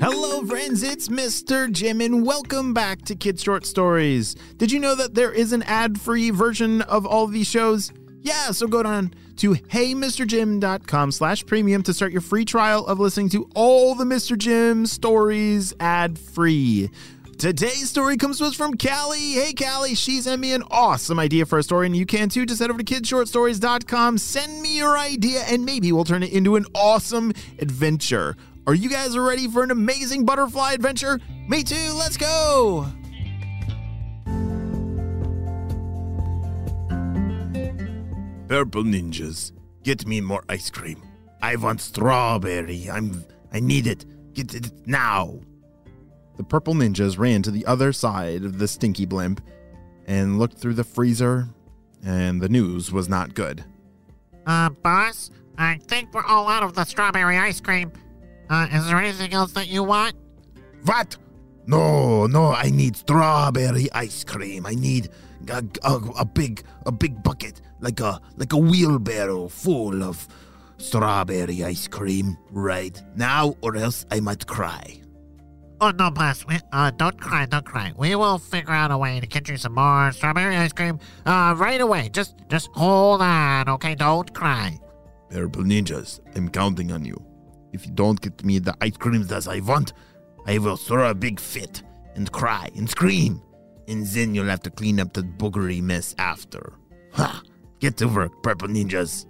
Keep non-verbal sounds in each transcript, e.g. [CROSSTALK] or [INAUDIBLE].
Hello, friends, it's Mr. Jim, and welcome back to Kids Short Stories. Did you know that there is an ad free version of all of these shows? Yeah, so go down to heymrjim.com slash premium to start your free trial of listening to all the Mr. Jim stories ad free. Today's story comes to us from Callie. Hey, Callie, she sent me an awesome idea for a story, and you can too. Just head over to kidshortstories.com, send me your idea, and maybe we'll turn it into an awesome adventure. Are you guys ready for an amazing butterfly adventure? Me too, let's go! Purple ninjas, get me more ice cream. I want strawberry. I'm I need it. Get it now. The purple ninjas ran to the other side of the stinky blimp and looked through the freezer, and the news was not good. Uh, boss, I think we're all out of the strawberry ice cream. Uh, is there anything else that you want? What? No, no, I need strawberry ice cream. I need a, a, a big a big bucket, like a like a wheelbarrow full of strawberry ice cream right now, or else I might cry. Oh, no, boss. We, uh, don't cry, don't cry. We will figure out a way to get you some more strawberry ice cream, uh, right away. Just, just hold on, okay? Don't cry. Purple ninjas, I'm counting on you. If you don't get me the ice creams that I want, I will throw a big fit and cry and scream. And then you'll have to clean up that boogery mess after. Ha! Get to work, purple ninjas.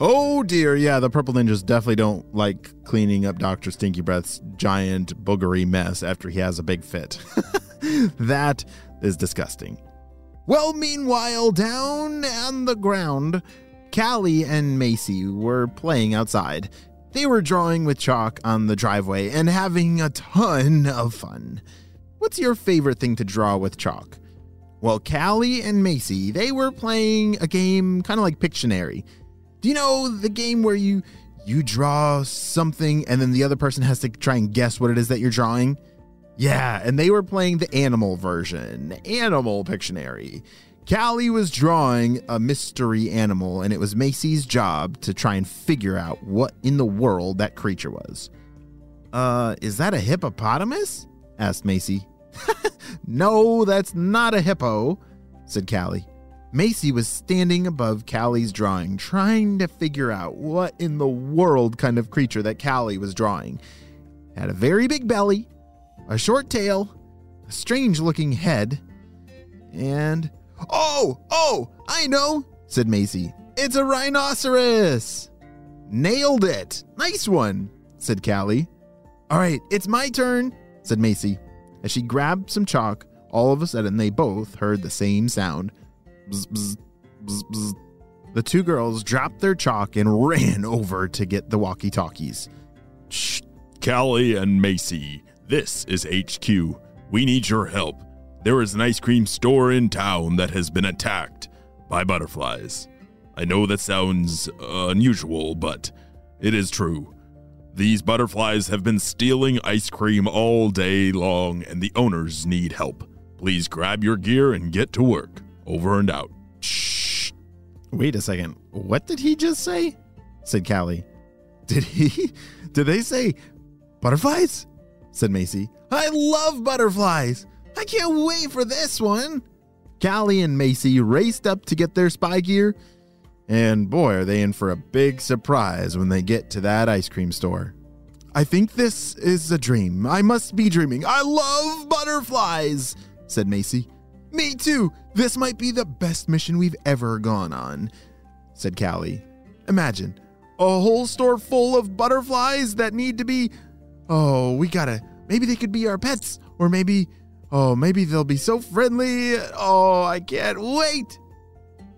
Oh dear, yeah, the purple ninjas definitely don't like cleaning up Dr. Stinky Breath's giant boogery mess after he has a big fit. [LAUGHS] that is disgusting. Well, meanwhile, down on the ground, Callie and Macy were playing outside. They were drawing with chalk on the driveway and having a ton of fun. What's your favorite thing to draw with chalk? Well, Callie and Macy, they were playing a game kind of like Pictionary. Do you know the game where you you draw something and then the other person has to try and guess what it is that you're drawing? Yeah, and they were playing the animal version, Animal Pictionary. Callie was drawing a mystery animal, and it was Macy's job to try and figure out what in the world that creature was. Uh, is that a hippopotamus? asked Macy. [LAUGHS] no, that's not a hippo, said Callie. Macy was standing above Callie's drawing, trying to figure out what in the world kind of creature that Callie was drawing. It had a very big belly, a short tail, a strange looking head, and. Oh, oh, I know, said Macy. It's a rhinoceros! Nailed it! Nice one, said Callie. All right, it's my turn, said Macy. As she grabbed some chalk, all of a sudden they both heard the same sound. Bzz, bzz, bzz. The two girls dropped their chalk and [LAUGHS] ran over to get the walkie talkies. Shh, Callie and Macy, this is HQ. We need your help. There is an ice cream store in town that has been attacked by butterflies. I know that sounds uh, unusual, but it is true. These butterflies have been stealing ice cream all day long, and the owners need help. Please grab your gear and get to work. Over and out. Shh. Wait a second. What did he just say? said Callie. Did he? Did they say butterflies? said Macy. I love butterflies. I can't wait for this one. Callie and Macy raced up to get their spy gear, and boy, are they in for a big surprise when they get to that ice cream store. I think this is a dream. I must be dreaming. I love butterflies, said Macy. Me too. This might be the best mission we've ever gone on, said Callie. Imagine a whole store full of butterflies that need to be. Oh, we gotta. Maybe they could be our pets, or maybe. Oh, maybe they'll be so friendly. Oh, I can't wait.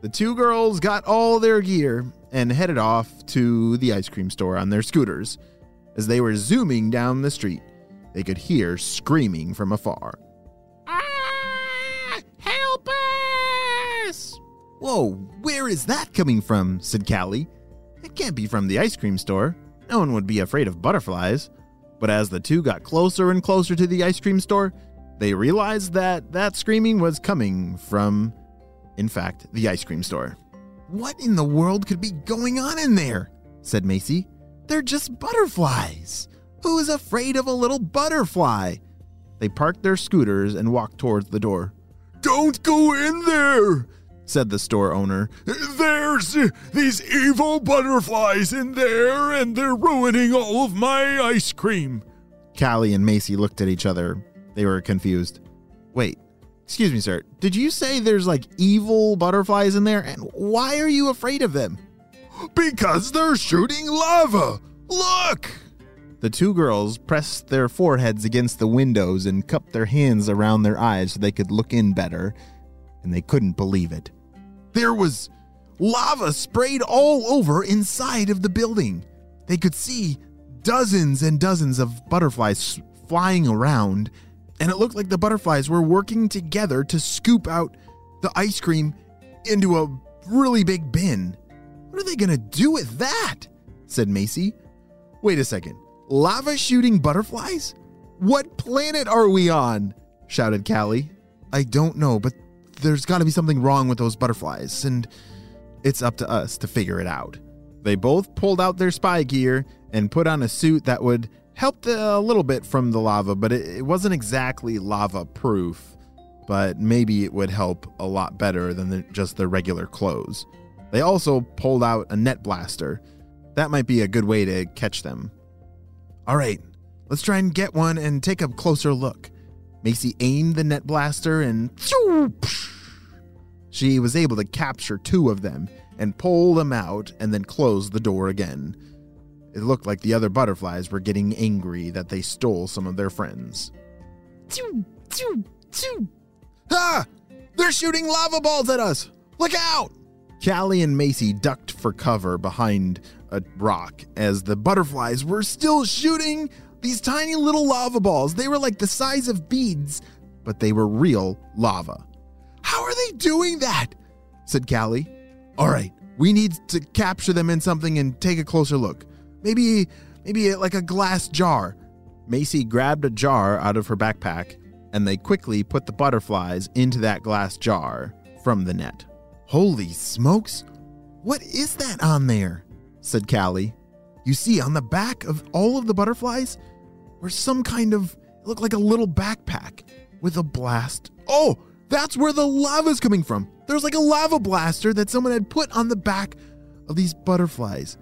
The two girls got all their gear and headed off to the ice cream store on their scooters. As they were zooming down the street, they could hear screaming from afar. Ah! Help us! Whoa, where is that coming from? said Callie. It can't be from the ice cream store. No one would be afraid of butterflies. But as the two got closer and closer to the ice cream store, they realized that that screaming was coming from, in fact, the ice cream store. What in the world could be going on in there? said Macy. They're just butterflies. Who's afraid of a little butterfly? They parked their scooters and walked towards the door. Don't go in there, Said the store owner. There's these evil butterflies in there, and they're ruining all of my ice cream. Callie and Macy looked at each other. They were confused. Wait, excuse me, sir. Did you say there's like evil butterflies in there? And why are you afraid of them? Because they're shooting lava. Look! The two girls pressed their foreheads against the windows and cupped their hands around their eyes so they could look in better, and they couldn't believe it. There was lava sprayed all over inside of the building. They could see dozens and dozens of butterflies flying around, and it looked like the butterflies were working together to scoop out the ice cream into a really big bin. What are they to do with that? said Macy. Wait a second. Lava shooting butterflies? What planet are we on? shouted Callie. I don't know, but there's got to be something wrong with those butterflies, and it's up to us to figure it out. They both pulled out their spy gear and put on a suit that would help the, a little bit from the lava, but it, it wasn't exactly lava proof. But maybe it would help a lot better than the, just their regular clothes. They also pulled out a net blaster. That might be a good way to catch them. All right, let's try and get one and take a closer look. Macy aimed the net blaster and she was able to capture two of them and pull them out and then close the door again. It looked like the other butterflies were getting angry that they stole some of their friends. Ah! They're shooting lava balls at us! Look out! Callie and Macy ducked for cover behind a rock as the butterflies were still shooting these tiny little lava balls. They were like the size of beads, but they were real lava. How are they doing that? said Callie. All right, we need to capture them in something and take a closer look. Maybe, maybe uh, like a glass jar. Macy grabbed a jar out of her backpack, and they quickly put the butterflies into that glass jar from the net. Holy smokes! What is that on there? said Callie. You see, on the back of all of the butterflies were some kind of, it looked like a little backpack with a blast. Oh, that's where the lava's coming from. There's like a lava blaster that someone had put on the back of these butterflies.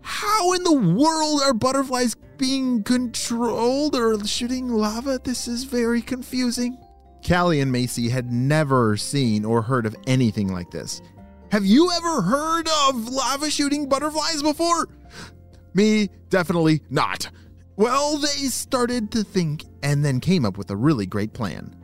How in the world are butterflies being controlled or shooting lava? This is very confusing. Callie and Macy had never seen or heard of anything like this. Have you ever heard of lava shooting butterflies before? Me, definitely not. Well, they started to think and then came up with a really great plan.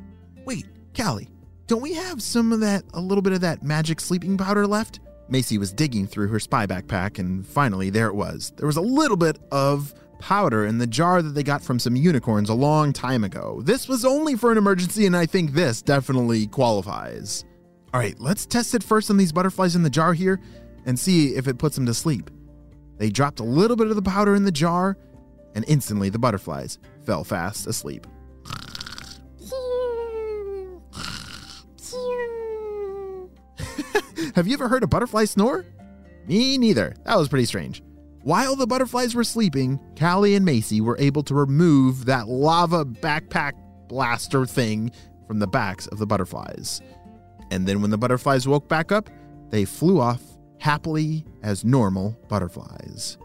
Wait, Callie, don't we have some of that, a little bit of that magic sleeping powder left? Macy was digging through her spy backpack, and finally, there it was. There was a little bit of powder in the jar that they got from some unicorns a long time ago. This was only for an emergency, and I think this definitely qualifies. All right, let's test it first on these butterflies in the jar here and see if it puts them to sleep. They dropped a little bit of the powder in the jar, and instantly the butterflies fell fast asleep. Have you ever heard a butterfly snore? Me neither. That was pretty strange. While the butterflies were sleeping, Callie and Macy were able to remove that lava backpack blaster thing from the backs of the butterflies. And then when the butterflies woke back up, they flew off happily as normal butterflies.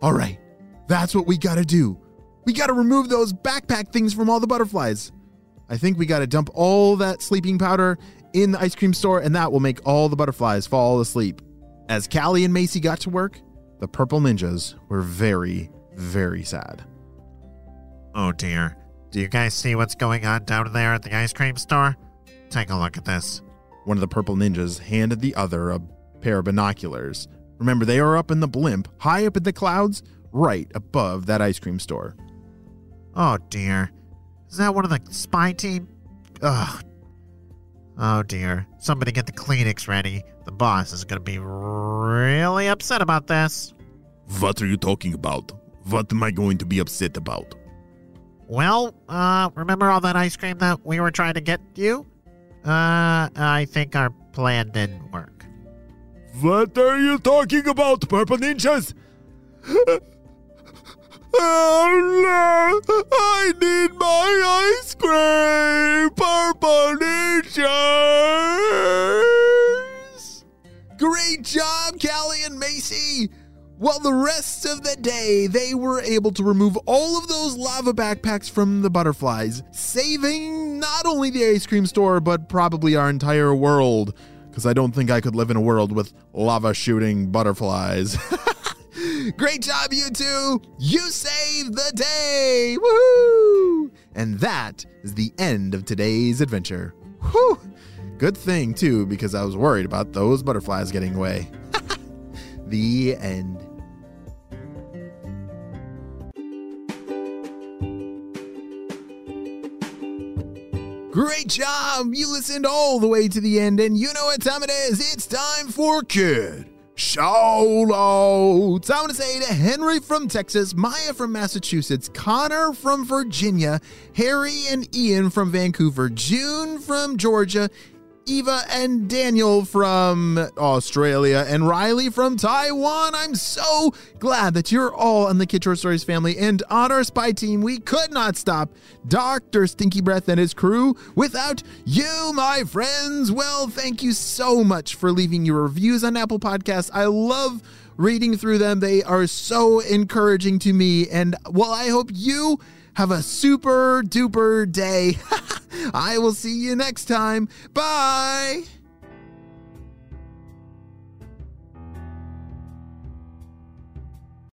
All right, that's what we gotta do. We gotta remove those backpack things from all the butterflies. I think we gotta dump all that sleeping powder in the ice cream store, and that will make all the butterflies fall asleep. As Callie and Macy got to work, the purple ninjas were very, very sad. Oh dear. Do you guys see what's going on down there at the ice cream store? Take a look at this. One of the purple ninjas handed the other a pair of binoculars. Remember, they are up in the blimp, high up in the clouds, right above that ice cream store. Oh dear. Is that one of the spy team? Ugh. Oh dear. Somebody get the Kleenex ready. The boss is gonna be really upset about this. What are you talking about? What am I going to be upset about? Well, uh, remember all that ice cream that we were trying to get you? Uh, I think our plan didn't work. What are you talking about, Purple Ninjas? Oh no! I need my ice cream! Purple Ninjas! Great job, Callie and Macy! Well, the rest of the day, they were able to remove all of those lava backpacks from the butterflies, saving not only the ice cream store, but probably our entire world. Because I don't think I could live in a world with lava shooting butterflies. [LAUGHS] Great job, you two! You saved the day! Woohoo! And that is the end of today's adventure. Whew! Good thing, too, because I was worried about those butterflies getting away. [LAUGHS] the end. Great job! You listened all the way to the end, and you know what time it is. It's time for Kid Shoutouts. I want to say to Henry from Texas, Maya from Massachusetts, Connor from Virginia, Harry and Ian from Vancouver, June from Georgia, Eva and Daniel from Australia, and Riley from Taiwan. I'm so glad that you're all in the Kid Short Stories family. And on our spy team, we could not stop Dr. Stinky Breath and his crew without you, my friends. Well, thank you so much for leaving your reviews on Apple Podcasts. I love reading through them, they are so encouraging to me. And well, I hope you have a super duper day. [LAUGHS] I will see you next time. Bye.